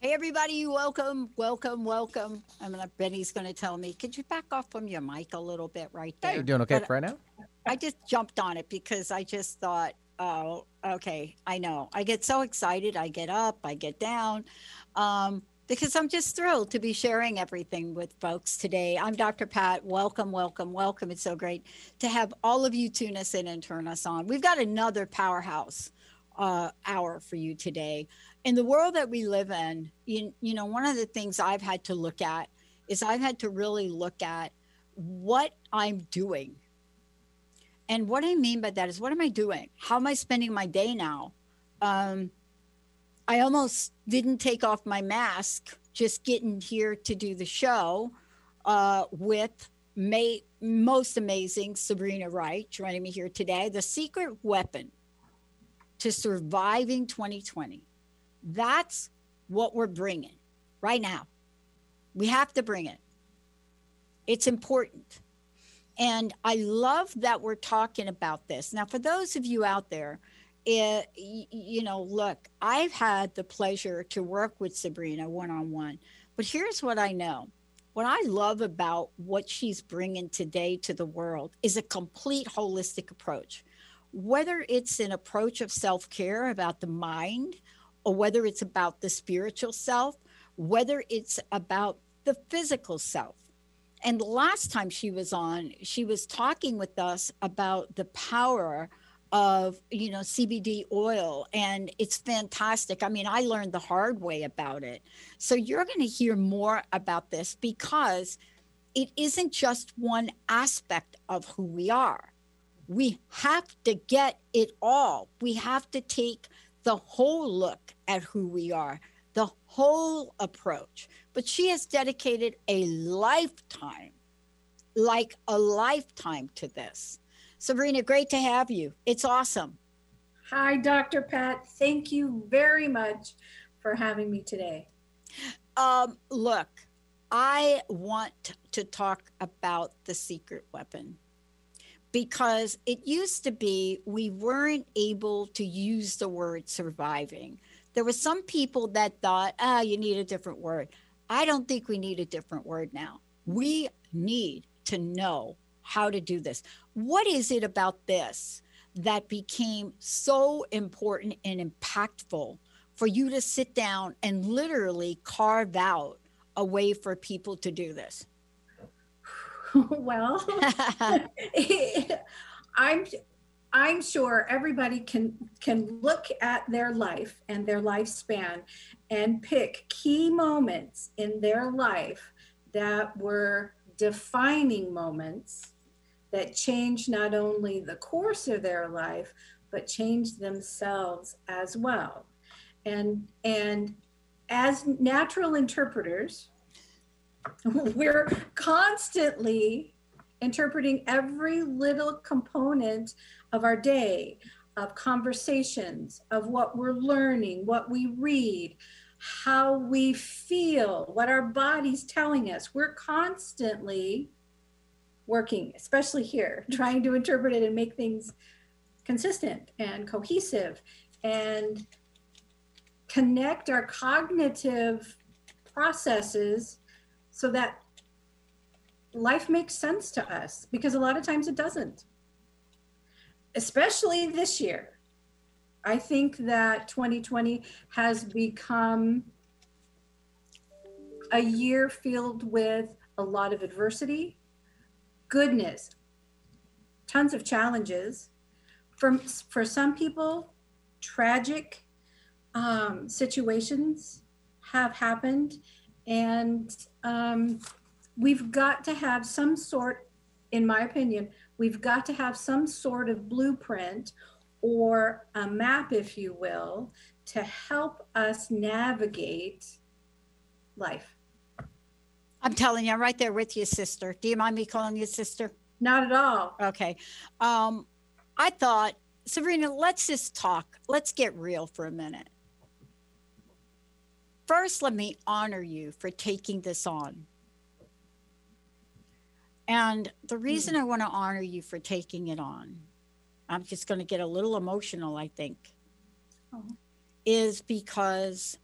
Hey, everybody, welcome, welcome, welcome. I'm gonna, Benny's going to tell me, could you back off from your mic a little bit right there? Hey, you doing okay But for right now? I just jumped on it because I just thought, oh, okay, I know. I get so excited. I get up, I get down, um, because I'm just thrilled to be sharing everything with folks today. I'm Dr. Pat. Welcome, welcome, welcome. It's so great to have all of you tune us in and turn us on. We've got another powerhouse uh, hour for you today. In the world that we live in, you, you know, one of the things I've had to look at is I've had to really look at what I'm doing and what I mean by that is, what am I doing? How am I spending my day now? Um, I almost didn't take off my mask just getting here to do the show uh, with May, most amazing Sabrina Wright joining me here today. The secret weapon to surviving 2020. That's what we're bringing right now. We have to bring it. It's important. And I love that we're talking about this. Now, for those of you out there, eh, it, you know, look, I've had the pleasure to work with Sabrina one on one, but here's what I know. What I love about what she's bringing today to the world is a complete holistic approach. Whether it's an approach of self care about the mind, or whether it's about the spiritual self, whether it's about the physical self. And last time she was on she was talking with us about the power of you know cbd oil and it's fantastic. I mean i learned the hard way about it. So you're going to hear more about this because it isn't just one aspect of who we are. We have to get it all. We have to take the whole look at who we are the whole approach but she has dedicated a lifetime, like a lifetime to this. Sabrina, great to have you. It's awesome. Hi, Dr. Pat. Thank you very much for having me today. Um, look, I want to talk about the secret weapon because it used to be we weren't able to use the word surviving. There were some people that thought, ah, you need a different word. I don't think we need a different word now. We need to know how to do this. What is it about this that became so important and impactful for you to sit down and literally carve out a way for people to do this? well, I'm I'm sure everybody can can look at their life and their lifespan and pick key moments in their life that were defining moments that changed not only the course of their life but changed themselves as well. And and as natural interpreters we're constantly interpreting every little component of our day, of conversations, of what we're learning, what we read, how we feel, what our body's telling us. We're constantly working, especially here, trying to interpret it and make things consistent and cohesive and connect our cognitive processes so that life makes sense to us because a lot of times it doesn't especially this year. I think that 2020 has become a year filled with a lot of adversity, goodness, tons of challenges. For, for some people, tragic um, situations have happened, and um, we've got to have some sort, in my opinion, we've got to have some sort of blueprint or a map, if you will, to help us navigate life. I'm telling you, I'm right there with you, sister. Do you mind me calling you sister? Not at all. Okay. Um, I thought, Sabrina, let's just talk. Let's get real for a minute. First, let me honor you for taking this on. And the reason I want to honor you for taking it on, I'm just going to get a little emotional, I think, Oh. is because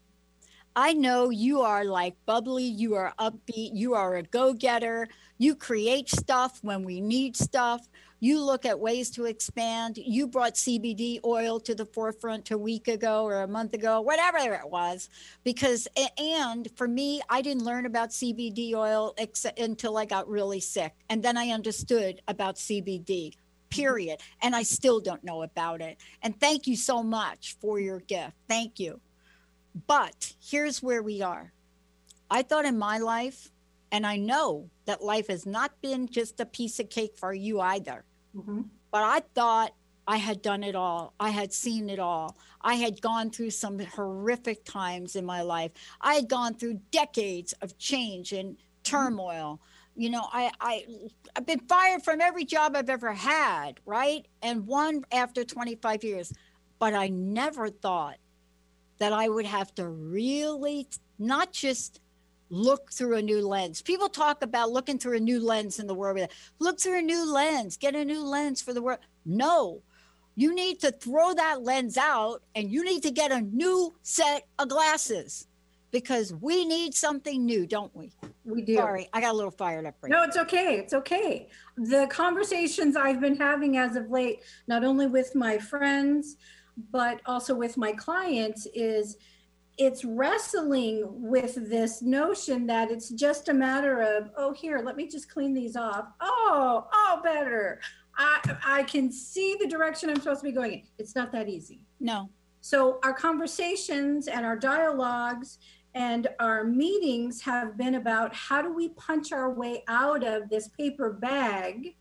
I know you are like bubbly, you are upbeat, you are a go getter, you create stuff when we need stuff. You look at ways to expand. You brought CBD oil to the forefront a week ago or a month ago, whatever it was. Because, and for me, I didn't learn about CBD oil until I got really sick. And then I understood about CBD, period. And I still don't know about it. And thank you so much for your gift. Thank you. But here's where we are. I thought in my life, and I know that life has not been just a piece of cake for you either, Mhm. but I thought I had done it all. I had seen it all. I had gone through some horrific times in my life. I had gone through decades of change and turmoil. You know, I, I I've been fired from every job I've ever had, right? And one after 25 years. But I never thought that I would have to really not just look through a new lens. People talk about looking through a new lens in the world. Look through a new lens, get a new lens for the world. No, you need to throw that lens out and you need to get a new set of glasses because we need something new, don't we? We do. Sorry, I got a little fired up right No, it's okay. It's okay. The conversations I've been having as of late, not only with my friends, but also with my clients, is it's wrestling with this notion that it's just a matter of, oh, here, let me just clean these off. Oh, oh, better. I, I can see the direction I'm supposed to be going in. It's not that easy. No, So our conversations and our dialogues and our meetings have been about how do we punch our way out of this paper bag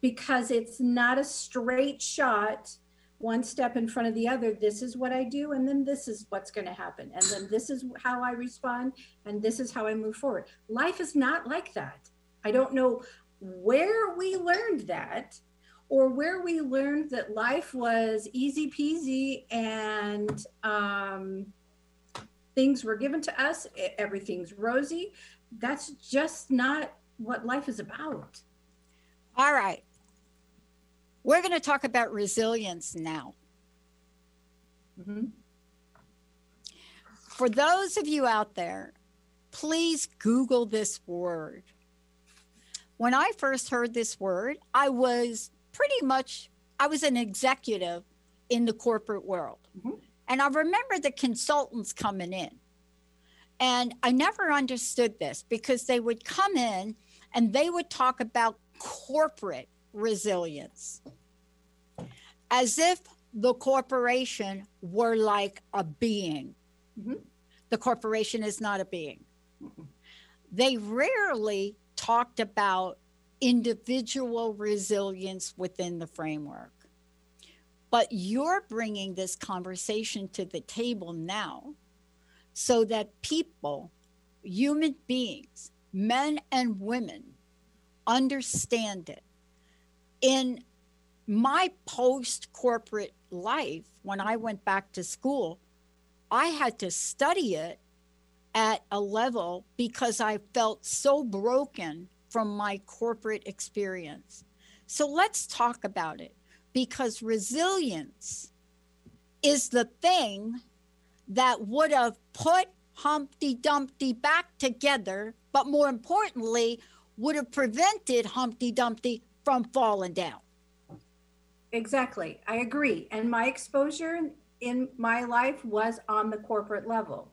because it's not a straight shot one step in front of the other this is what i do and then this is what's going to happen and then this is how i respond and this is how i move forward life is not like that i don't know where we learned that or where we learned that life was easy peasy and um, things were given to us, everything's rosy. That's just not what life is about. All right. We're going to talk about resilience now. Mhm. For those of you out there, please Google this word. When I first heard this word, I was pretty much I was an executive in the corporate world. Mhm. And I remember the consultants coming in. And I never understood this because they would come in and they would talk about corporate resilience as if the corporation were like a being. Mhm. The corporation is not a being. Mhm. They rarely talked about individual resilience within the framework. But you're bringing this conversation to the table now so that people, human beings, men and women, understand it. In my post corporate life, when I went back to school, I had to study it at a level because I felt so broken from my corporate experience. So let's talk about it because resilience is the thing that would have put Humpty Dumpty back together, but more importantly, would have prevented Humpty Dumpty from falling down. Exactly. I agree. And my exposure in my life was on the corporate level.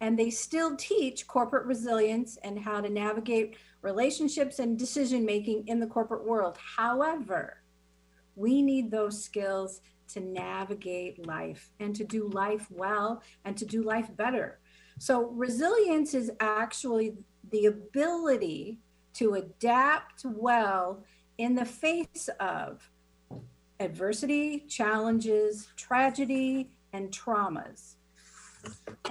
And they still teach corporate resilience and how to navigate relationships and decision making in the corporate world. However, we need those skills to navigate life and to do life well and to do life better. So, resilience is actually the ability to adapt well in the face of adversity, challenges, tragedy, and traumas.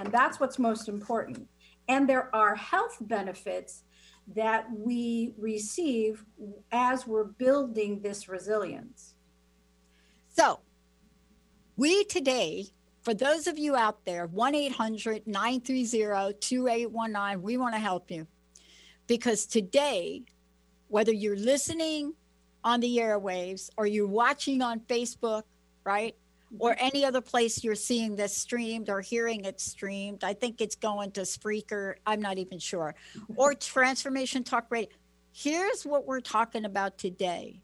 And that's what's most important. And there are health benefits that we receive as we're building this resilience. So, we today, for those of you out there, 1 800 930 2819, we want to help you. Because today, whether you're listening on the airwaves or you're watching on Facebook, right? Mm-hmm. Or any other place you're seeing this streamed or hearing it streamed. I think it's going to Spreaker. I'm not even sure. Mm-hmm. Or Transformation Talk Radio. Here's what we're talking about today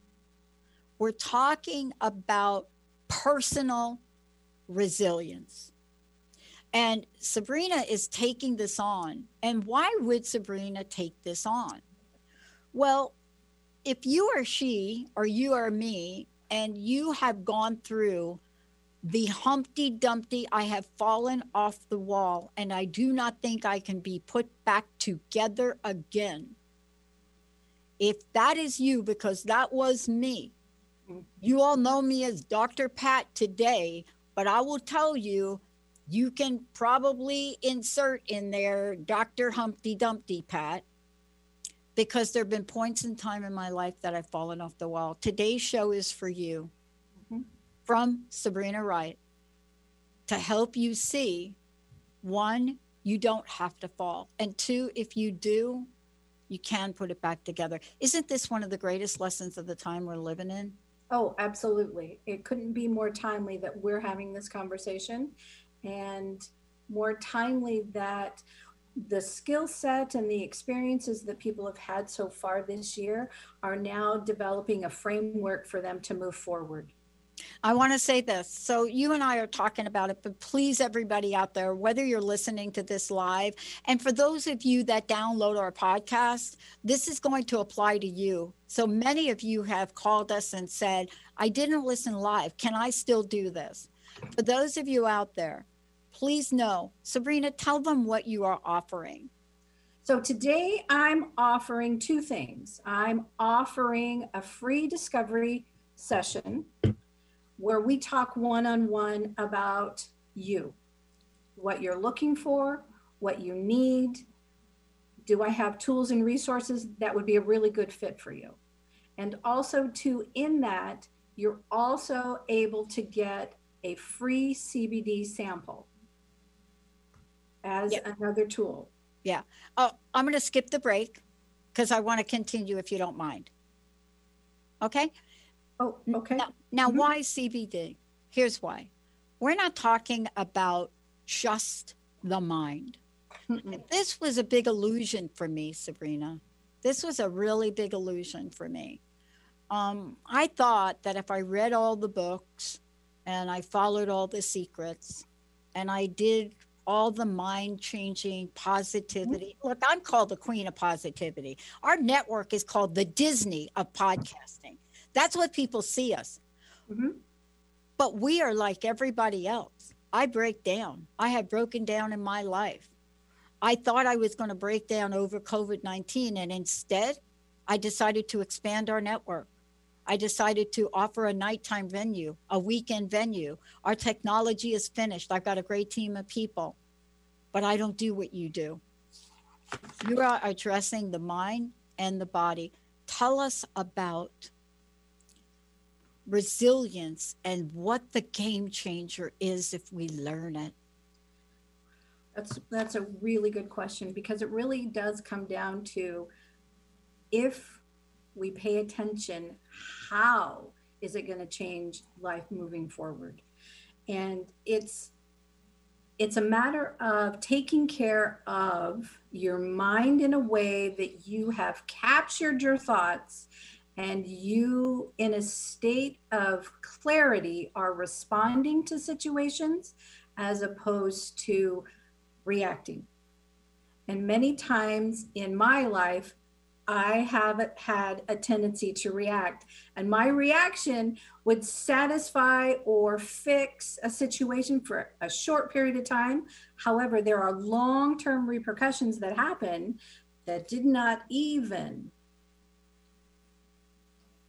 we're talking about personal resilience. And Sabrina is taking this on. And why would Sabrina take this on? Well, if you are she or you are me and you have gone through the Humpty Dumpty, I have fallen off the wall and I do not think I can be put back together again. If that is you, because that was me, you all know me as Dr. Pat today, but I will tell you, you can probably insert in there Dr. Humpty Dumpty Pat because there have been points in time in my life that I've fallen off the wall. Today's show is for you mm-hmm. from Sabrina Wright to help you see one, you don't have to fall. And two, if you do, you can put it back together. Isn't this one of the greatest lessons of the time we're living in? Oh, absolutely. It couldn't be more timely that we're having this conversation and more timely that the skill set and the experiences that people have had so far this year are now developing a framework for them to move forward. I want to say this. So, you and I are talking about it, but please, everybody out there, whether you're listening to this live, and for those of you that download our podcast, this is going to apply to you. So, many of you have called us and said, I didn't listen live. Can I still do this? For those of you out there, please know. Sabrina, tell them what you are offering. So today I'm offering two things. I'm offering a free discovery session where we talk one on one about you, what you're looking for, what you need. Do I have tools and resources that would be a really good fit for you? And also, to in that, you're also able to get a free CBD sample as yep. another tool. Yeah. Oh, I'm going to skip the break because I want to continue if you don't mind. Okay. Oh, okay. Now, now mm-hmm. why CBD? Here's why. We're not talking about just the mind. This was a big illusion for me, Sabrina. This was a really big illusion for me. Um, I thought that if I read all the books and I followed all the secrets and I did all the mind changing positivity. Mm-hmm. Look, I'm called the queen of positivity. Our network is called the Disney of podcasting. That's what people see us. Mm-hmm. But we are like everybody else. I break down. I have broken down in my life. I thought I was going to break down over COVID 19, and instead, I decided to expand our network. I decided to offer a nighttime venue, a weekend venue. Our technology is finished. I've got a great team of people, but I don't do what you do. You are addressing the mind and the body. Tell us about resilience and what the game changer is if we learn it. That's that's a really good question because it really does come down to if we pay attention, how is it going to change life moving forward? And it's it's a matter of taking care of your mind in a way that you have captured your thoughts and you in a state of clarity are responding to situations as opposed to reacting. And many times in my life I have had a tendency to react. And my reaction would satisfy or fix a situation for a short period of time. However, there are long term repercussions that happen that did not even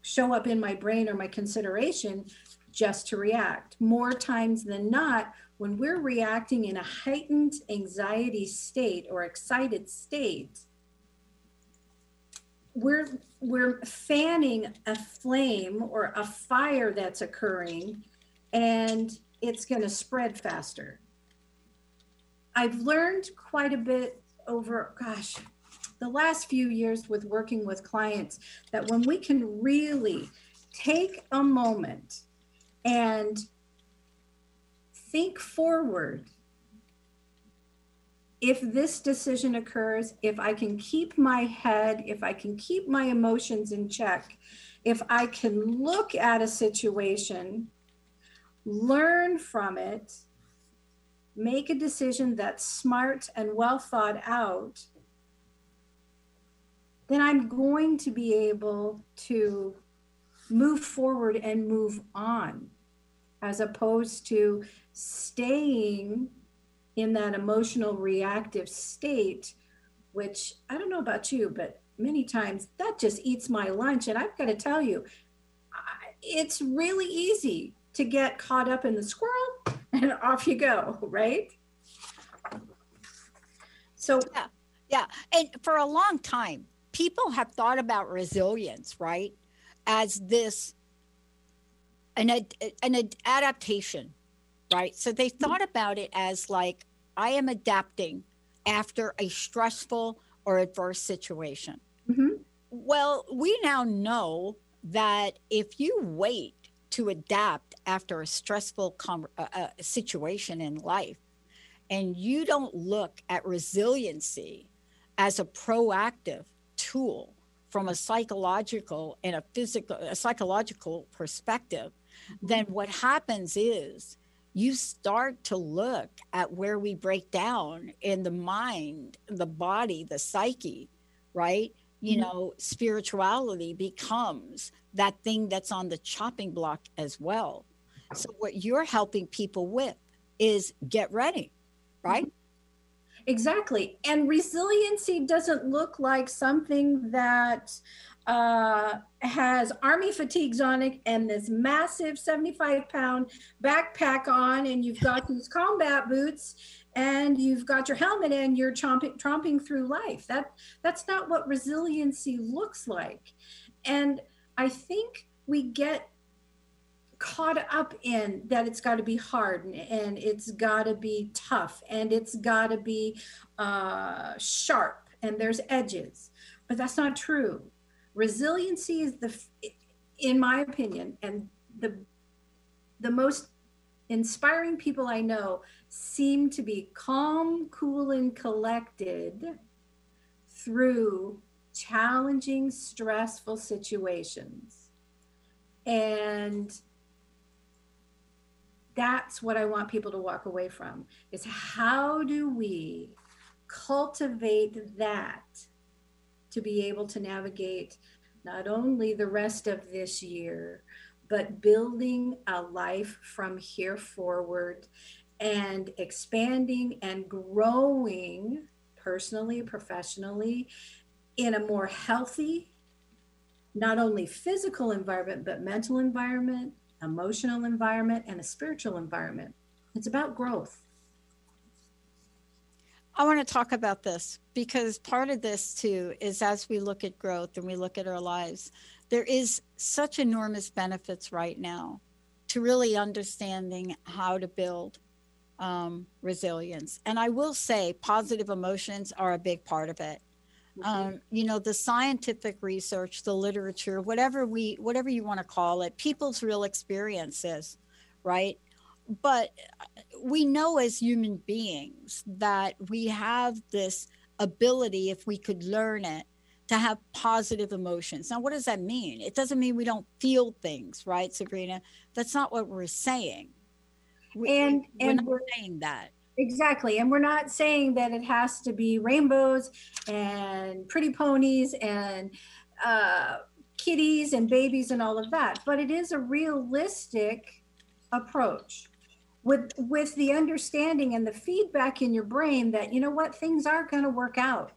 show up in my brain or my consideration just to react. More times than not, when we're reacting in a heightened anxiety state or excited state, we're we're fanning a flame or a fire that's occurring and it's going to spread faster. I've learned quite a bit over gosh the last few years with working with clients that when we can really take a moment and think forward if this decision occurs, if I can keep my head, if I can keep my emotions in check, if I can look at a situation, learn from it, make a decision that's smart and well thought out, then I'm going to be able to move forward and move on as opposed to staying in that emotional reactive state, which I don't know about you, but many times that just eats my lunch. And I've got to tell you, it's really easy to get caught up in the squirrel and off you go, right? So, yeah, yeah. And for a long time, people have thought about resilience, right, as this an, an adaptation right? So they thought about it as like, I am adapting after a stressful or adverse situation. Mm-hmm. Well, we now know that if you wait to adapt after a stressful com- uh, uh, situation in life, and you don't look at resiliency as a proactive tool from a psychological and a physical a psychological perspective then what happens is you start to look at where we break down in the mind, the body, the psyche, right? You mm-hmm. know, spirituality becomes that thing that's on the chopping block as well. So, what you're helping people with is get ready, right? Exactly. And resiliency doesn't look like something that uh, has army fatigues on it and this massive 75 pound backpack on, and you've got these combat boots and you've got your helmet and you're chomping, tromping through life. That that's not what resiliency looks like. And I think we get caught up in that it's got to be hard and, and it's got to be tough and it's got to be uh, sharp and there's edges but that's not true resiliency is the in my opinion and the the most inspiring people i know seem to be calm cool and collected through challenging stressful situations. And that's what i want people to walk away from is how do we cultivate that to be able to navigate not only the rest of this year, but building a life from here forward and expanding and growing personally, professionally in a more healthy, not only physical environment, but mental environment, emotional environment, and a spiritual environment. It's about growth. I want to talk about this because part of this too is as we look at growth and we look at our lives, there is such enormous benefits right now to really understanding how to build um, resilience. And I will say, positive emotions are a big part of it. Mm-hmm. Um, you know, the scientific research, the literature, whatever we, whatever you want to call it, people's real experiences, right? But we know as human beings that we have this ability, if we could learn it, to have positive emotions. Now, what does that mean? It doesn't mean we don't feel things, right, Sabrina? That's not what we're saying. We, and we're and not we're, saying that. Exactly. And we're not saying that it has to be rainbows and pretty ponies and uh, kitties and babies and all of that, but it is a realistic approach with with the understanding and the feedback in your brain that you know what things are going to work out.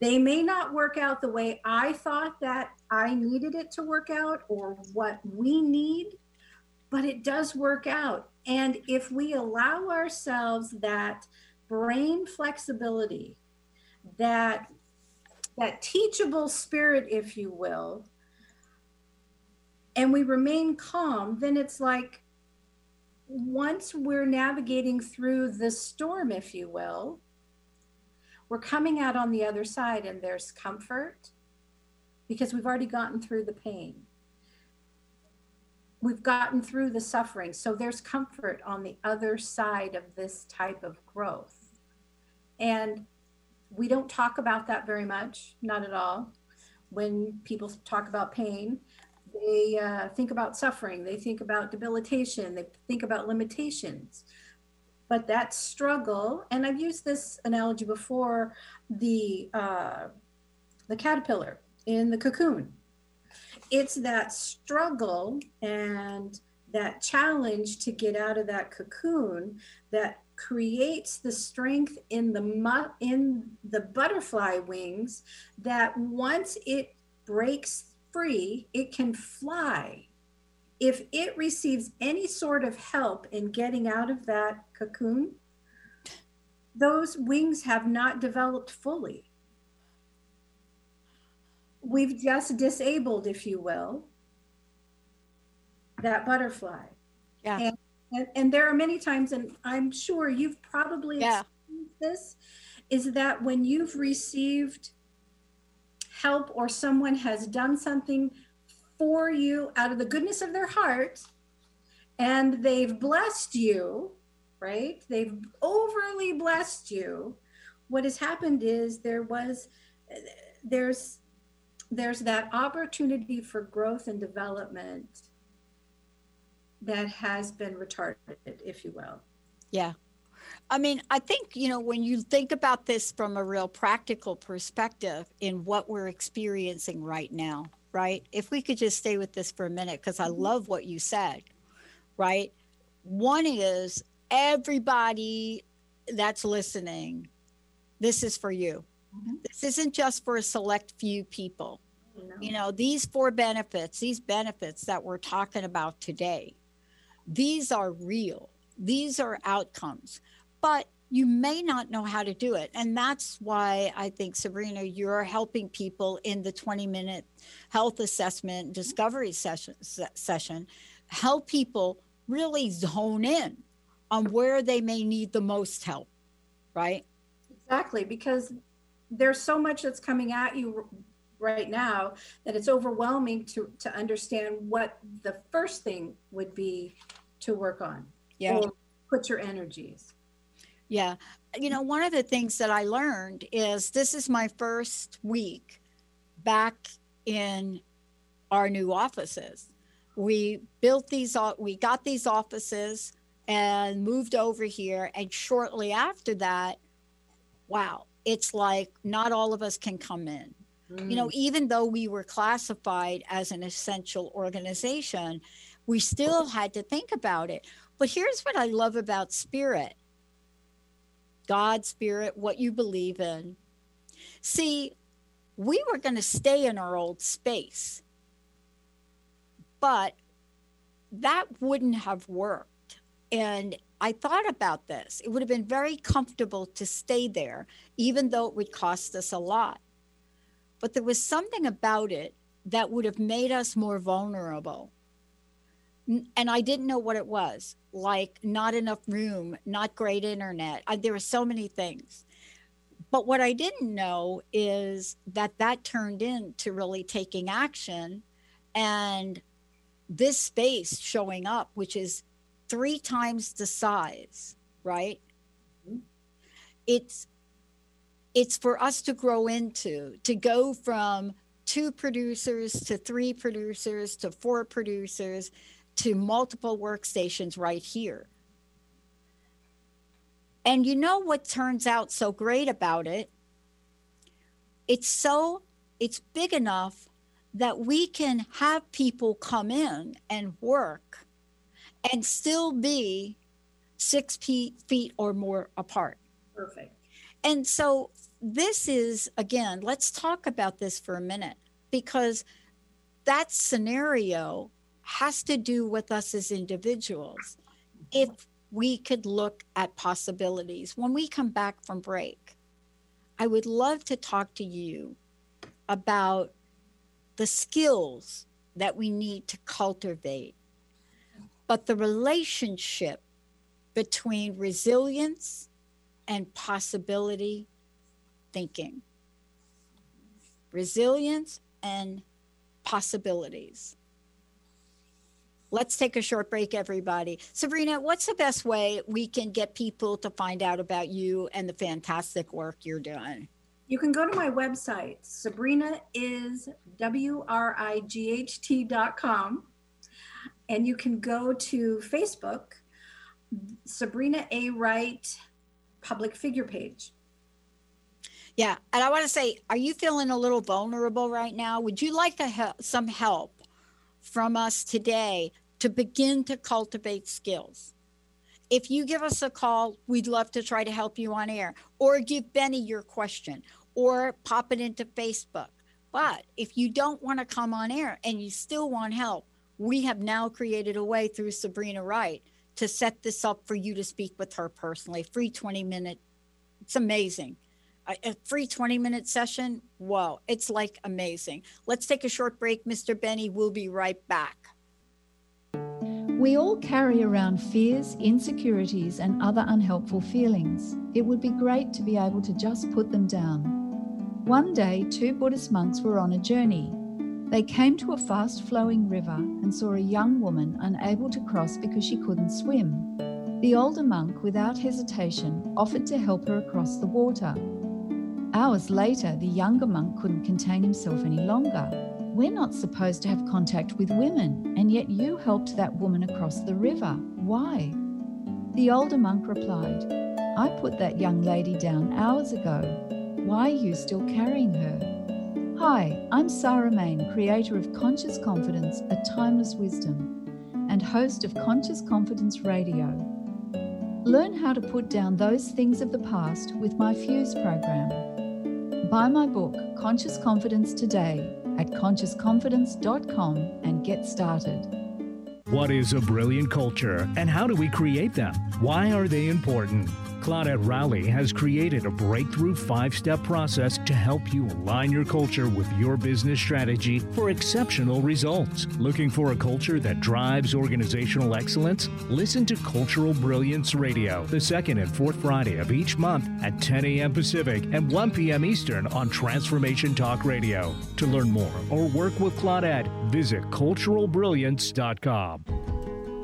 They may not work out the way I thought that I needed it to work out or what we need, but it does work out. And if we allow ourselves that brain flexibility, that that teachable spirit, if you will, and we remain calm, then it's like once we're navigating through the storm, if you will, we're coming out on the other side and there's comfort because we've already gotten through the pain. We've gotten through the suffering. So there's comfort on the other side of this type of growth. And we don't talk about that very much, not at all. When people talk about pain, they uh, think about suffering, they think about debilitation, they think about limitations. But that struggle, and I've used this analogy before, the uh, the caterpillar in the cocoon. It's that struggle and that challenge to get out of that cocoon that creates the strength in the in the butterfly wings that once it breaks free it can fly. If it receives any sort of help in getting out of that cocoon those wings have not developed fully. We've just disabled if you will that butterfly. Yeah. And and, and there are many times, and I'm sure you've probably yeah. experienced this, is that when you've received help or someone has done something for you out of the goodness of their heart and they've blessed you, right? They've overly blessed you. What has happened is there was, there's, there's that opportunity for growth and development that has been retarded, if you will. Yeah. I mean, I think, you know, when you think about this from a real practical perspective in what we're experiencing right now, right? If we could just stay with this for a minute, because I mm-hmm. love what you said, right? One is everybody that's listening, this is for you. Mm-hmm. This isn't just for a select few people. No. You know, these four benefits, these benefits that we're talking about today, these are real, these are outcomes, but you may not know how to do it. And that's why I think, Sabrina, you're helping people in the 20 minute health assessment discovery session, session help people really zone in on where they may need the most help, right? Exactly, because there's so much that's coming at you right now that it's overwhelming to to understand what the first thing would be to work on yeah put your energies yeah you know one of the things that i learned is this is my first week back in our new offices we built these we got these offices and moved over here and shortly after that wow it's like not all of us can come in mm. you know mm. even though we were classified as an essential organization we still had to think about it. But here's what I love about spirit God, spirit, what you believe in. See, we were going to stay in our old space, but that wouldn't have worked. And I thought about this. It would have been very comfortable to stay there, even though it would cost us a lot. But there was something about it that would have made us more vulnerable and I didn't know what it was like not enough room, not great internet. I, there were so many things. But what I didn't know is that that turned into really taking action and this space showing up, which is three times the size, right? Mm-hmm. It's it's for us to grow into, to go from two producers to three producers to four producers to multiple workstations right here. And you know what turns out so great about it? It's so, it's big enough that we can have people come in and work and still be six feet, feet or more apart. Perfect. And so this is, again, let's talk about this for a minute because that scenario has to do with us as individuals. If we could look at possibilities. When we come back from break, I would love to talk to you about the skills that we need to cultivate, but the relationship between resilience and possibility thinking. Resilience and possibilities. Let's take a short break, everybody. Sabrina, what's the best way we can get people to find out about you and the fantastic work you're doing? You can go to my website, Sabrina is W-R-I-G-H-T dot com. And you can go to Facebook, Sabrina A. Wright public figure page. Yeah. And I want to say, are you feeling a little vulnerable right now? Would you like to some help from us today to begin to cultivate skills? If you give us a call, we'd love to try to help you on air or give Benny your question or pop it into Facebook. But if you don't want to come on air and you still want help, we have now created a way through Sabrina Wright to set this up for you to speak with her personally. Free 20 minute. It's amazing a free 20 minute session. Whoa, it's like amazing. Let's take a short break, Mr. Benny. We'll be right back. We all carry around fears, insecurities, and other unhelpful feelings. It would be great to be able to just put them down. One day, two Buddhist monks were on a journey. They came to a fast flowing river and saw a young woman unable to cross because she couldn't swim. The older monk, without hesitation, offered to help her across the water. Hours later, the younger monk couldn't contain himself any longer. We're not supposed to have contact with women, and yet you helped that woman across the river. Why? The older monk replied, I put that young lady down hours ago. Why are you still carrying her? Hi, I'm Sarah Main, creator of Conscious Confidence, a Timeless Wisdom, and host of Conscious Confidence Radio. Learn how to put down those things of the past with my Fuse program. Buy my book, Conscious Confidence, today at consciousconfidence.com and get started. What is a brilliant culture and how do we create them? Why are they important? Claudette Rowley has created a breakthrough five step process to help you align your culture with your business strategy for exceptional results. Looking for a culture that drives organizational excellence? Listen to Cultural Brilliance Radio the second and fourth Friday of each month at 10 a.m. Pacific and 1 p.m. Eastern on Transformation Talk Radio. To learn more or work with Claudette, visit culturalbrilliance.com.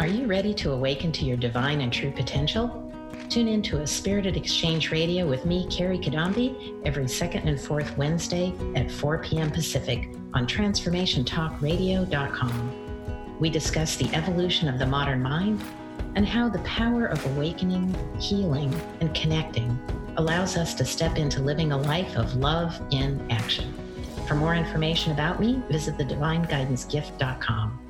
Are you ready to awaken to your divine and true potential? Tune in to a Spirited Exchange Radio with me, Carrie Kadambi, every second and fourth Wednesday at 4 p.m. Pacific on TransformationTalkRadio.com. We discuss the evolution of the modern mind and how the power of awakening, healing, and connecting allows us to step into living a life of love in action. For more information about me, visit thedivineguidancegift.com.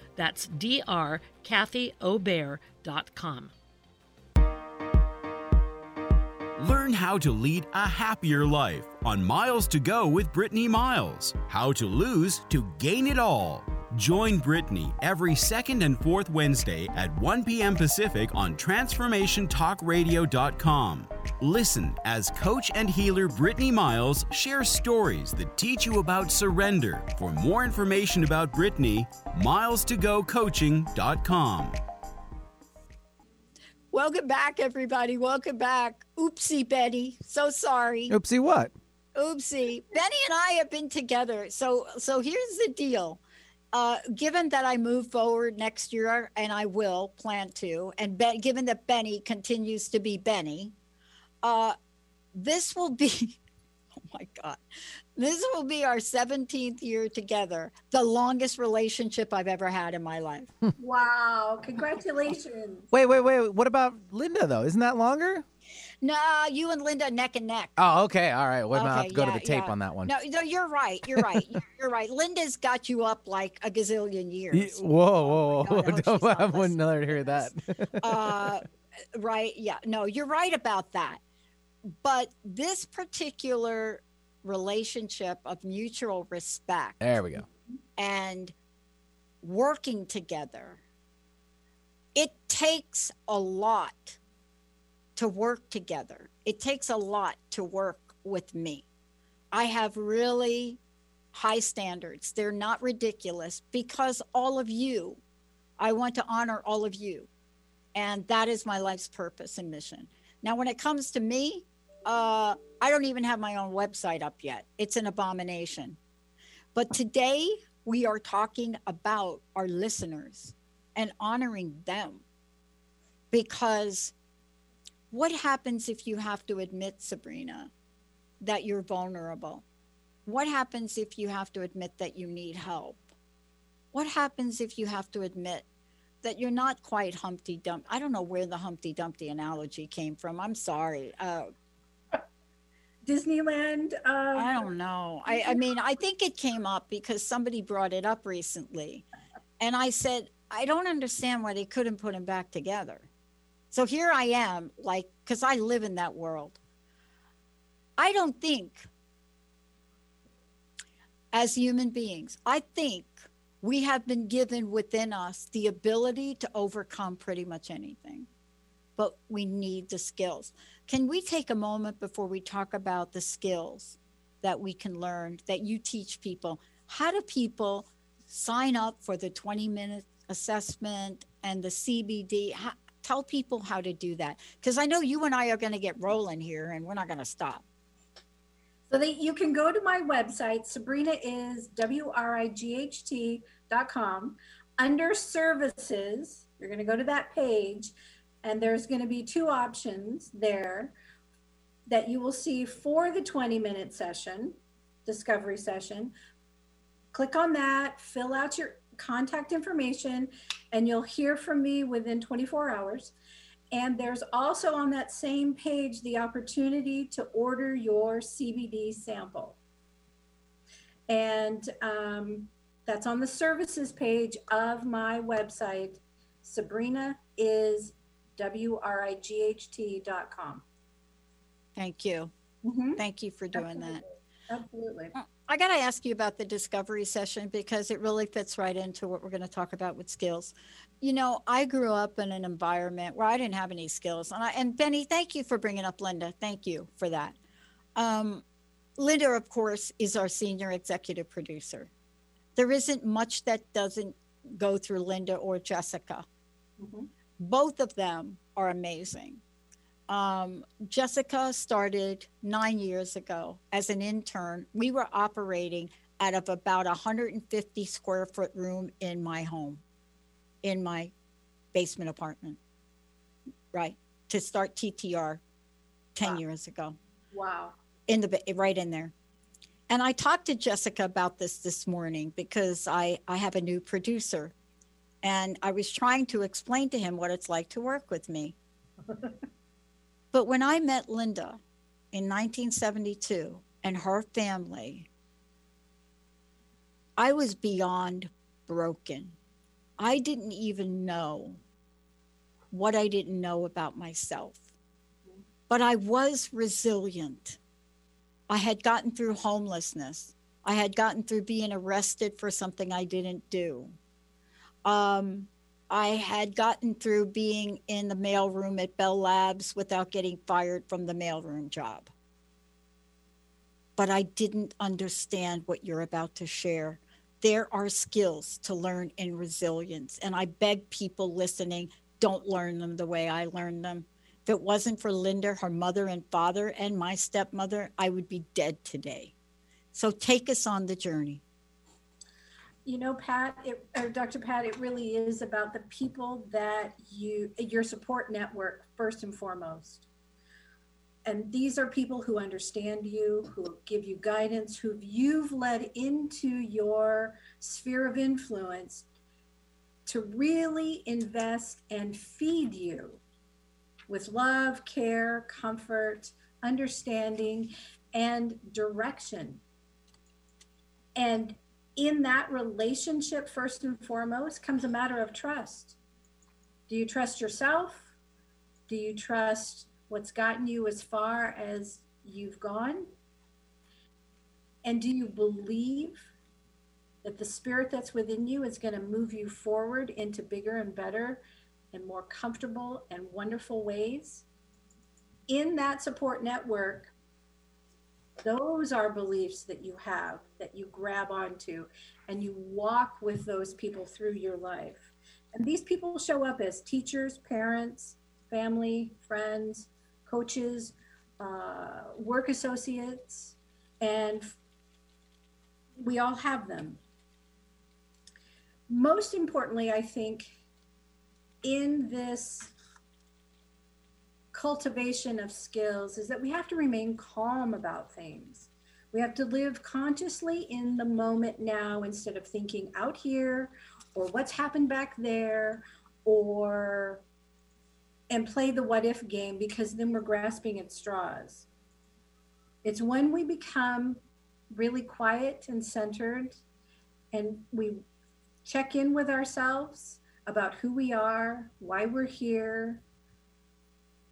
That's drkathyobear.com. Learn how to lead a happier life on Miles to Go with Brittany Miles. How to lose to gain it all. Join Brittany every second and fourth Wednesday at 1 p.m. Pacific on TransformationTalkRadio.com. Listen as coach and healer Brittany Miles shares stories that teach you about surrender. For more information about Brittany, milestogocoaching.com. Welcome back, everybody. Welcome back. Oopsie, Betty. So sorry. Oopsie, what? Oopsie. Benny and I have been together. So so here's the deal. Uh, given that I move forward next year, and I will plan to, and be, given that Benny continues to be Benny, uh, this will be, oh my God, this will be our 17th year together, the longest relationship I've ever had in my life. wow. Congratulations. Wait, wait, wait. What about Linda, though? Isn't that longer? No, you and Linda neck and neck. Oh, okay. All right. Well, okay, I'll have to go yeah, to the tape yeah. on that one. No, no, you're right. You're right. you're right. Linda's got you up like a gazillion years. Ye- whoa, whoa, Oh whoa. my God, I Don't, I wouldn't listening let her to hear that. uh, right. Yeah. No, you're right about that. But this particular relationship of mutual respect there we go. and working together, it takes a lot to work together. It takes a lot to work with me. I have really high standards. They're not ridiculous because all of you, I want to honor all of you. And that is my life's purpose and mission. Now, when it comes to me, uh, I don't even have my own website up yet. It's an abomination. But today we are talking about our listeners and honoring them because what happens if you have to admit, Sabrina, that you're vulnerable? What happens if you have to admit that you need help? What happens if you have to admit that you're not quite Humpty Dumpty? I don't know where the Humpty Dumpty analogy came from. I'm sorry. Uh, Disneyland. Uh, I don't know. I, I mean, I think it came up because somebody brought it up recently. And I said, I don't understand why they couldn't put him back together. So here I am, like, because I live in that world. I don't think, as human beings, I think we have been given within us the ability to overcome pretty much anything, but we need the skills. Can we take a moment before we talk about the skills that we can learn that you teach people? How do people sign up for the 20 minute assessment and the CBD? How, tell people how to do that because I know you and I are going to get rolling here and we're not going to stop. So that you can go to my website, Sabrina is W R I G H T dot com. Under services, you're going to go to that page, and there's going to be two options there that you will see for the 20 minute session, discovery session. Click on that, fill out your contact information, and you'll hear from me within 24 hours. And there's also on that same page the opportunity to order your CBD sample. And um, that's on the services page of my website. Sabrina is W R I G H T dot com. Thank you. Mhm. Thank you for doing that. Absolutely. I got to ask you about the discovery session because it really fits right into what we're going to talk about with skills. You know, I grew up in an environment where I didn't have any skills, and I and Benny, thank you for bringing up Linda. Thank you for that. Um, Linda, of course, is our senior executive producer. There isn't much that doesn't go through Linda or Jessica. Mhm. Both of them are amazing. Um, Jessica started nine years ago as an intern. We were operating out of about a 150 square foot room in my home, in my basement apartment, right? To start TTR 10 Wow. years ago Wow. in the right in there and i talked to jessica about this this morning because i i have a new producer and i was trying to explain to him what it's like to work with me but when i met linda in 1972 and her family i was beyond broken i didn't even know what i didn't know about myself but i was resilient I had gotten through homelessness. I had gotten through being arrested for something I didn't do. Um, I had gotten through being in the mailroom at Bell Labs without getting fired from the mailroom job. But I didn't understand what you're about to share. There are skills to learn in resilience. And I beg people listening don't learn them the way I learned them. If it wasn't for Linda, her mother and father, and my stepmother, I would be dead today. So take us on the journey. You know, Pat, it, or Dr. Pat, it really is about the people that you, your support network, first and foremost. And these are people who understand you, who give you guidance, who you've led into your sphere of influence to really invest and feed you with love, care, comfort, understanding, and direction. And in that relationship, first and foremost, comes a matter of trust. Do you trust yourself? Do you trust what's gotten you as far as you've gone? And do you believe that the spirit that's within you is going to move you forward into bigger and better and more comfortable and wonderful ways? In that support network, those are beliefs that you have that you grab onto and you walk with those people through your life. And these people show up as teachers, parents, family, friends, coaches, uh, work associates, and we all have them. Most importantly, I think in this cultivation of skills is that we have to remain calm about things. We have to live consciously in the moment now instead of thinking out here or what's happened back there or and play the what if game because then we're grasping at straws. It's when we become really quiet and centered and we check in with ourselves about who we are, why we're here,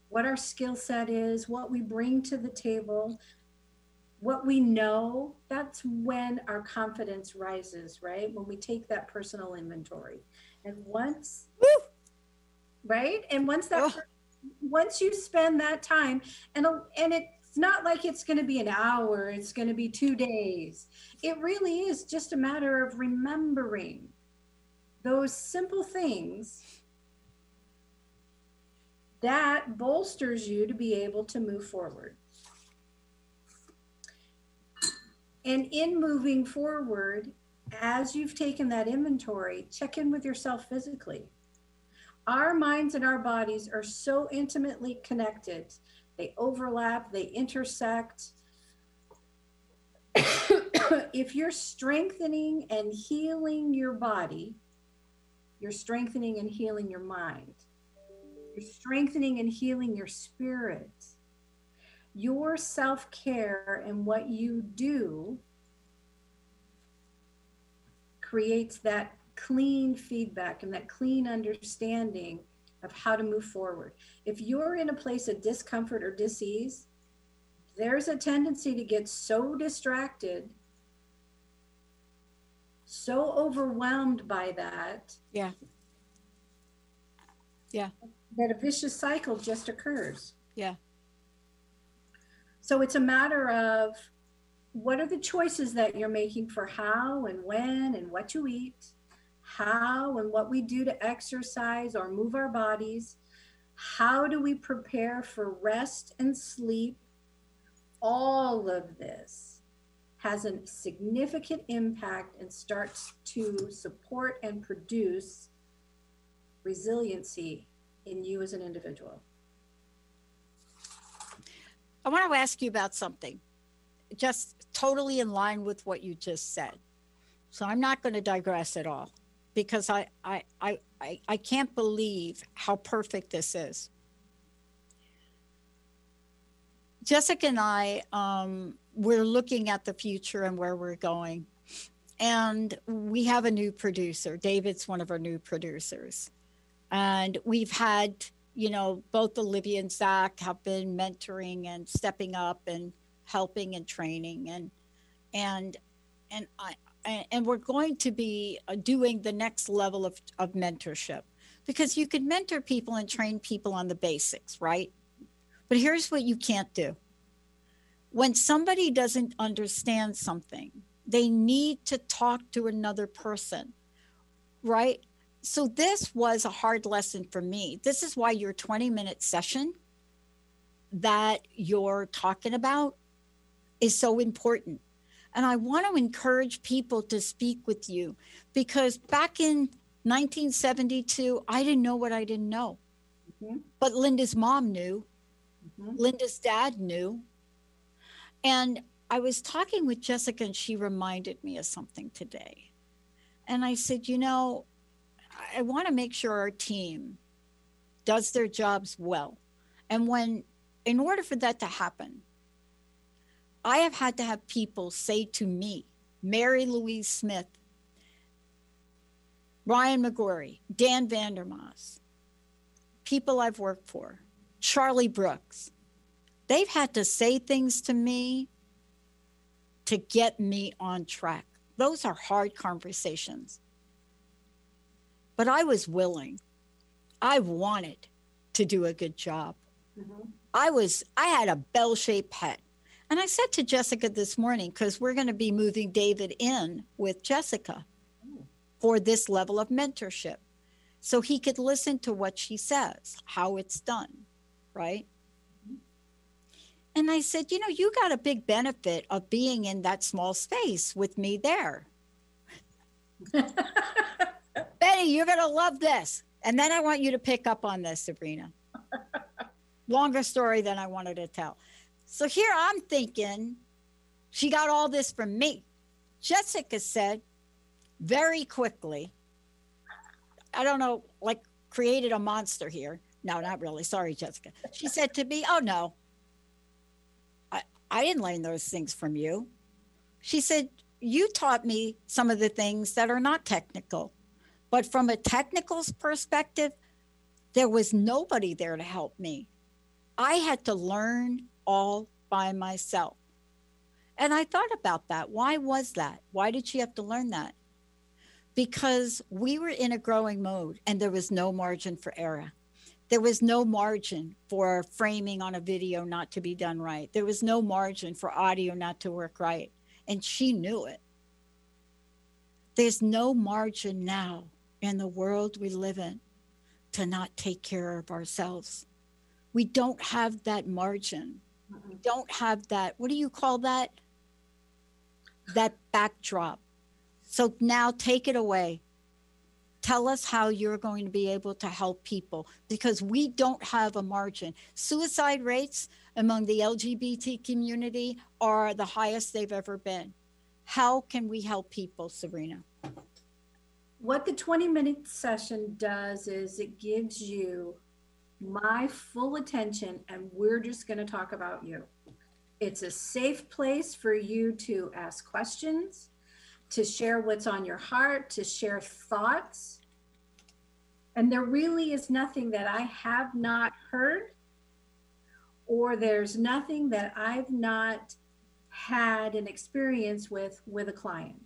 what our skill set is, what we bring to the table, what we know, that's when our confidence rises, right? When we take that personal inventory. And once, Woo! right? And once that, oh. once you spend that time, and, and it's not like it's going to be an hour, it's going to be two days. It really is just a matter of remembering those simple things that bolsters you to be able to move forward. And in moving forward, as you've taken that inventory, check in with yourself physically. Our minds and our bodies are so intimately connected. They overlap, they intersect. if you're strengthening and healing your body, you're strengthening and healing your mind. You're strengthening and healing your spirit. Your self care and what you do creates that clean feedback and that clean understanding of how to move forward. If you're in a place of discomfort or disease, there's a tendency to get so distracted, so overwhelmed by that. Yeah. Yeah that a vicious cycle just occurs. Yeah. So it's a matter of what are the choices that you're making for how and when and what you eat, how and what we do to exercise or move our bodies, how do we prepare for rest and sleep? All of this has a significant impact and starts to support and produce resiliency in you as an individual. I want to ask you about something, just totally in line with what you just said. So I'm not going to digress at all because I, I, I, I, I can't believe how perfect this is. Jessica and I, um, we're looking at the future and where we're going. And we have a new producer. David's one of our new producers. And we've had, you know, both Olivia and Zach have been mentoring and stepping up and helping and training and and and I and we're going to be uh, doing the next level of, of mentorship because you can mentor people and train people on the basics, right? But here's what you can't do. When somebody doesn't understand something, they need to talk to another person, right? So this was a hard lesson for me. This is why your 20 minute session that you're talking about is so important. And I want to encourage people to speak with you because back in 1972, I didn't know what I didn't know. Mm-hmm. But Linda's mom knew, mm-hmm. Linda's dad knew. And I was talking with Jessica and she reminded me of something today. And I said, you know, I want to make sure our team does their jobs well. And when, in order for that to happen, I have had to have people say to me, Mary Louise Smith, Ryan McGorry, Dan Vandermas, people I've worked for, Charlie Brooks, they've had to say things to me to get me on track. Those are hard conversations. But I was willing. I wanted to do a good job. Mm-hmm. I was, I had a bell shaped head. And I said to Jessica this morning, because we're going to be moving David in with Jessica for this level of mentorship. So he could listen to what she says, how it's done, right? And I said, You know, you got a big benefit of being in that small space with me there. Betty, you're going to love this. And then I want you to pick up on this, Sabrina. Longer story than I wanted to tell. So here I'm thinking she got all this from me. Jessica said very quickly, I don't know, like created a monster here. No, not really. Sorry, Jessica. She said to me, Oh, no, I, I didn't learn those things from you. She said, You taught me some of the things that are not technical. But from a technical perspective, there was nobody there to help me. I had to learn all by myself. And I thought about that. Why was that? Why did she have to learn that? Because we were in a growing mode and there was no margin for error. There was no margin for framing on a video not to be done right. There was no margin for audio not to work right. And she knew it. There's no margin now in the world we live in to not take care of ourselves. We don't have that margin We don't have that. What do you call that? That backdrop. So now take it away. Tell us how you're going to be able to help people because we don't have a margin. Suicide rates among the LGBT community are the highest they've ever been. How can we help people, Sabrina? What the 20 minute session does is it gives you my full attention and we're just going to talk about you. It's a safe place for you to ask questions, to share what's on your heart, to share thoughts. And there really is nothing that I have not heard, or there's nothing that I've not had an experience with with a client.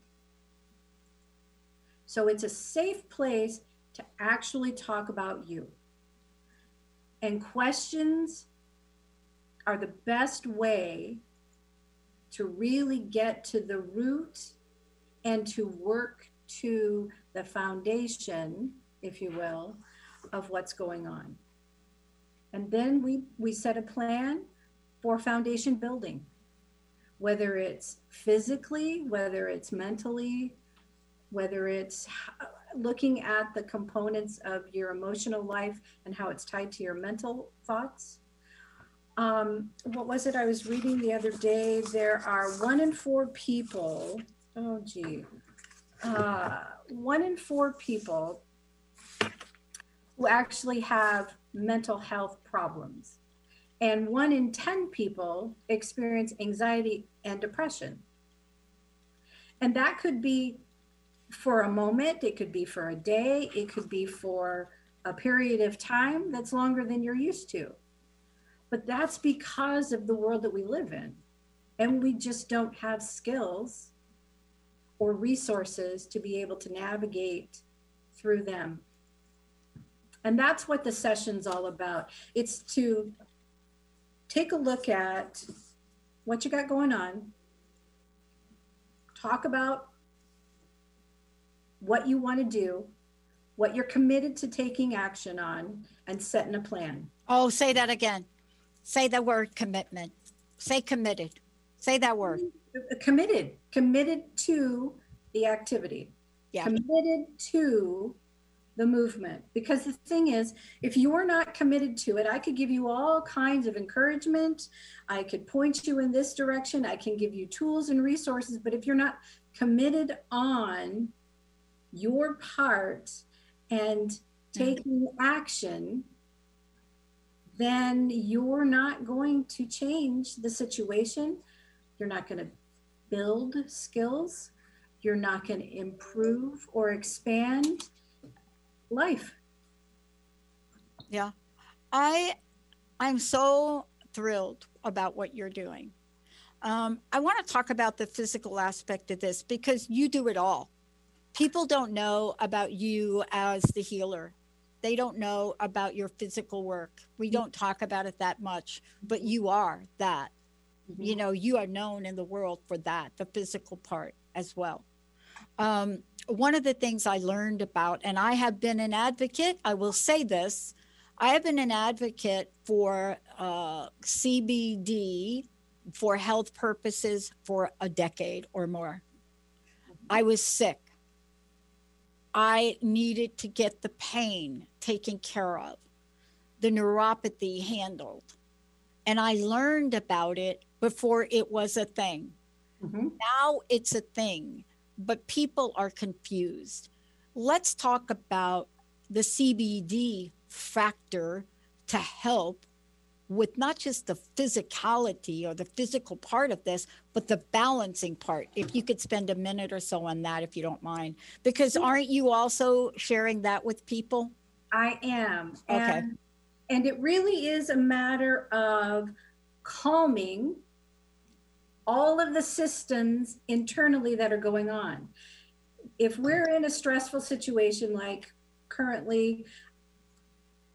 So it's a safe place to actually talk about you. And questions are the best way to really get to the root and to work to the foundation, if you will, of what's going on. And then we, we set a plan for foundation building, whether it's physically, whether it's mentally, whether it's looking at the components of your emotional life and how it's tied to your mental thoughts. Um, what was it I was reading the other day? There are one in four people, oh gee, uh, one in four people who actually have mental health problems. And one in 10 people experience anxiety and depression. And that could be for a moment, it could be for a day, it could be for a period of time that's longer than you're used to. But that's because of the world that we live in. And we just don't have skills or resources to be able to navigate through them. And that's what the session's all about. It's to take a look at what you got going on, talk about what you want to do, what you're committed to taking action on, and setting a plan. Oh, say that again. Say the word commitment. Say committed. Say that word. Uh, committed, committed to the activity, Yeah. committed to the movement. Because the thing is, if you're not committed to it, I could give you all kinds of encouragement. I could point you in this direction. I can give you tools and resources. But if you're not committed on your part and taking action, then you're not going to change the situation. You're not going to build skills. You're not going to improve or expand life. Yeah. I I'm so thrilled about what you're doing. Um, I want to talk about the physical aspect of this because you do it all. People don't know about you as the healer. They don't know about your physical work. We don't talk about it that much, but you are that. You know, you are known in the world for that, the physical part as well. Um, one of the things I learned about, and I have been an advocate, I will say this I have been an advocate for uh, CBD for health purposes for a decade or more. I was sick. I needed to get the pain taken care of, the neuropathy handled. And I learned about it before it was a thing. Mhm. Now it's a thing, but people are confused. Let's talk about the CBD factor to help with not just the physicality or the physical part of this, but the balancing part. If you could spend a minute or so on that, if you don't mind, because aren't you also sharing that with people? I am. Okay. And, and it really is a matter of calming all of the systems internally that are going on. If we're in a stressful situation like currently,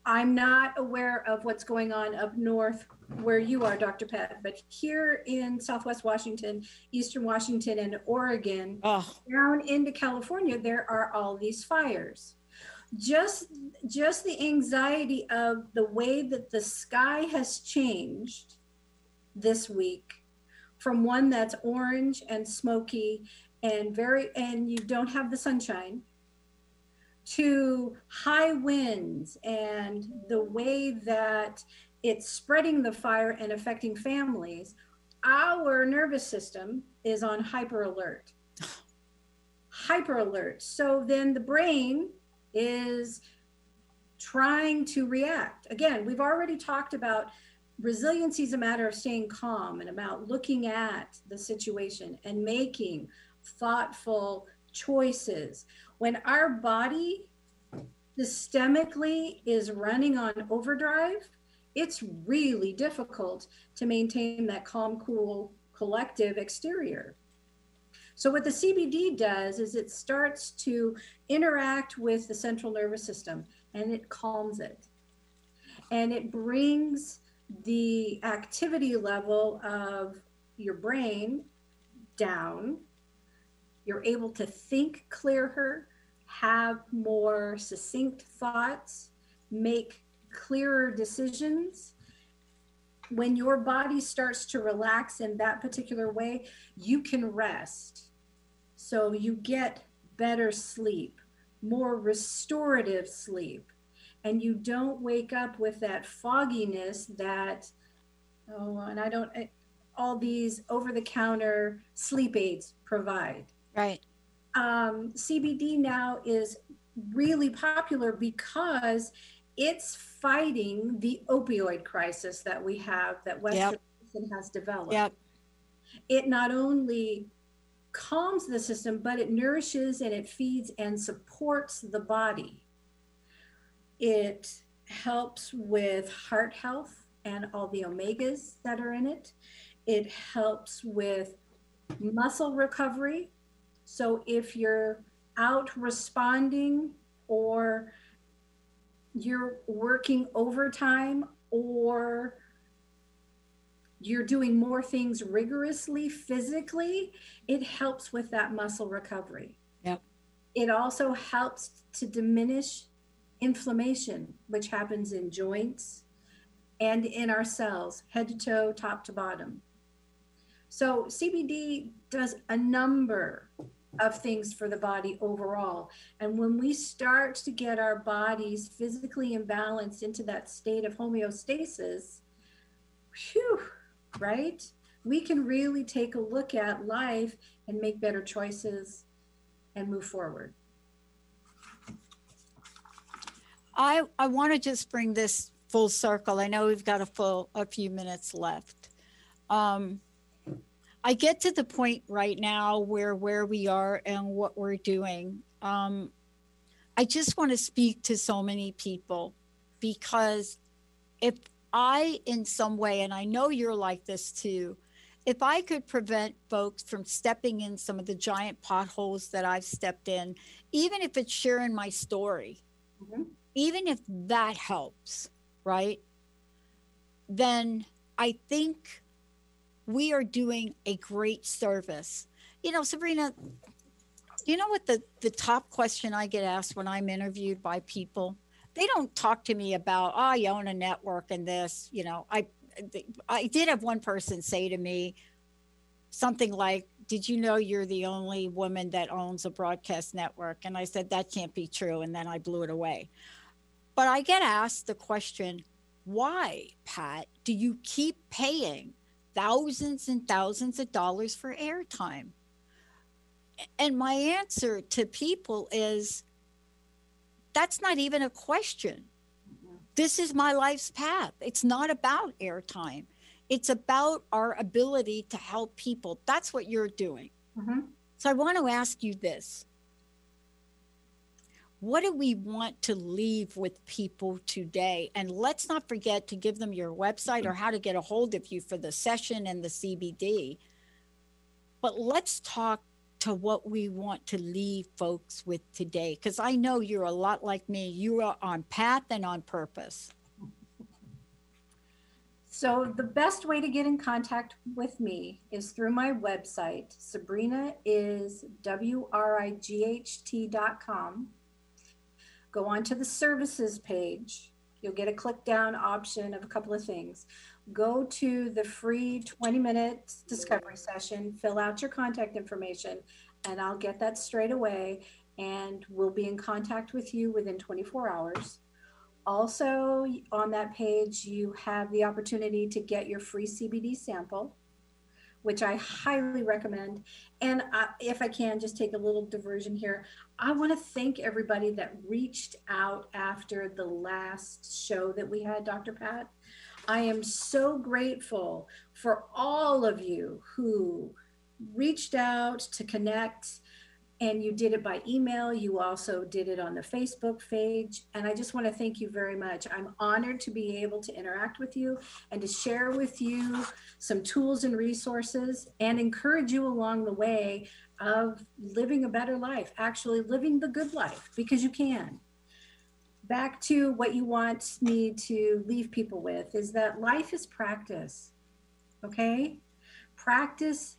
I'm not aware of what's going on up north where you are, Dr. Pat, but here in Southwest Washington, Eastern Washington, and Oregon, Oh, down into California, there are all these fires. Just just the anxiety of the way that the sky has changed this week from one that's orange and smoky and very and you don't have the sunshine to high winds and the way that it's spreading the fire and affecting families our nervous system is on hyper alert hyper alert. So then the brain is trying to react. Again, we've already talked about resiliency is a matter of staying calm and about looking at the situation and making thoughtful choices. When our body systemically is running on overdrive, it's really difficult to maintain that calm, cool, collective exterior. So, what the CBD does is it starts to interact with the central nervous system and it calms it. And it brings the activity level of your brain down. You're able to think clearer, have more succinct thoughts, make clearer decisions when your body starts to relax in that particular way, you can rest. So you get better sleep, more restorative sleep, and you don't wake up with that fogginess that, oh, and I don't, eh, all these over the counter sleep aids provide. Right. Um, CBD now is really popular because it's fighting the opioid crisis that we have that Western Yep. medicine has developed. Yep. It not only calms the system, but it nourishes and it feeds and supports the body. It helps with heart health and all the omegas that are in it. It helps with muscle recovery. So if you're out responding or you're working overtime or you're doing more things rigorously physically, it helps with that muscle recovery. Yep. It also helps to diminish inflammation, which happens in joints and in our cells, head to toe, top to bottom. So, CBD does a number of things for the body overall. And when we start to get our bodies physically imbalanced into that state of homeostasis, whew, right? We can really take a look at life and make better choices and move forward. I I want to just bring this full circle. I know we've got a full a few minutes left. Um, I get to the point right now where where we are and what we're doing. Um, I just want to speak to so many people because if I, in some way, and I know you're like this too, if I could prevent folks from stepping in some of the giant potholes that I've stepped in, even if it's sharing my story, mm-hmm. even if that helps, right? Then I think we are doing a great service. You know, Sabrina, you know what the, the top question I get asked when I'm interviewed by people? They don't talk to me about, oh, I own a network and this, you know, I, I did have one person say to me something like, did you know you're the only woman that owns a broadcast network? And I said, that can't be true. And then I blew it away. But I get asked the question, why, Pat, do you keep paying thousands and thousands of dollars for airtime. And my answer to people is that's not even a question. This is my life's path. It's not about airtime, it's about our ability to help people. That's what you're doing. Mm-hmm. So I want to ask you this what do we want to leave with people today? And let's not forget to give them your website or how to get a hold of you for the session and the CBD. But let's talk to what we want to leave folks with today. Because I know you're a lot like me. You are on path and on purpose. So, the best way to get in contact with me is through my website. Sabrina is W R I G H T.com go on to the services page. You'll get a click down option of a couple of things. Go to the free 20 minute discovery session, fill out your contact information, and I'll get that straight away. And we'll be in contact with you within 24 hours. Also, on that page, you have the opportunity to get your free CBD sample which I highly recommend. And I, if I can just take a little diversion here, I want to thank everybody that reached out after the last show that we had, Dr. Pat. I am so grateful for all of you who reached out to connect and you did it by email. You also did it on the Facebook page. And I just want to thank you very much. I'm honored to be able to interact with you and to share with you some tools and resources and encourage you along the way of living a better life, actually living the good life, because you can. Back to what you want me to leave people with is that life is practice. Okay? Practice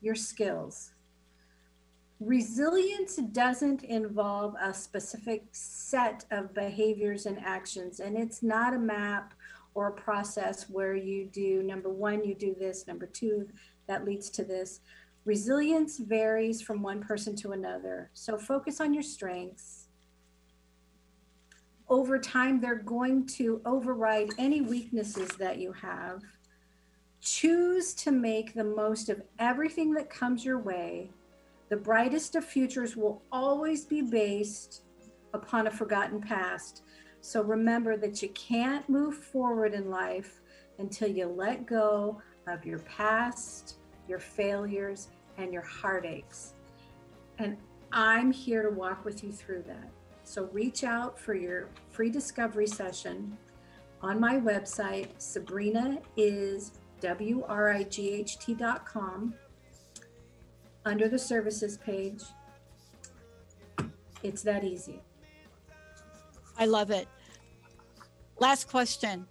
your skills Resilience doesn't involve a specific set of behaviors and actions, and it's not a map or a process where you do number one, you do this, number two, that leads to this. Resilience varies from one person to another. So focus on your strengths. Over time, they're going to override any weaknesses that you have. Choose to make the most of everything that comes your way the brightest of futures will always be based upon a forgotten past. So remember that you can't move forward in life until you let go of your past, your failures, and your heartaches. And I'm here to walk with you through that. So reach out for your free discovery session on my website, Sabrina is W-R-I-G-H-T.com under the services page. It's that easy. I love it. Last question.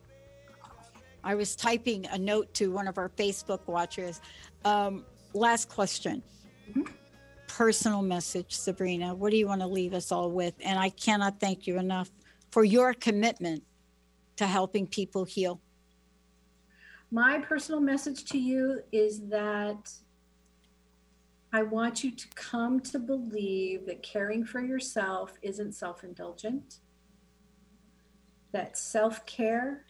I was typing a note to one of our Facebook watchers. Um, last question. Mm-hmm. personal message, Sabrina? What do you want to leave us all with? And I cannot thank you enough for your commitment to helping people heal. My personal message to you is that I want you to come to believe that caring for yourself isn't self indulgent, that self care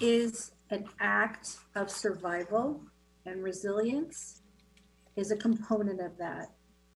is an act of survival and resilience is a component of that.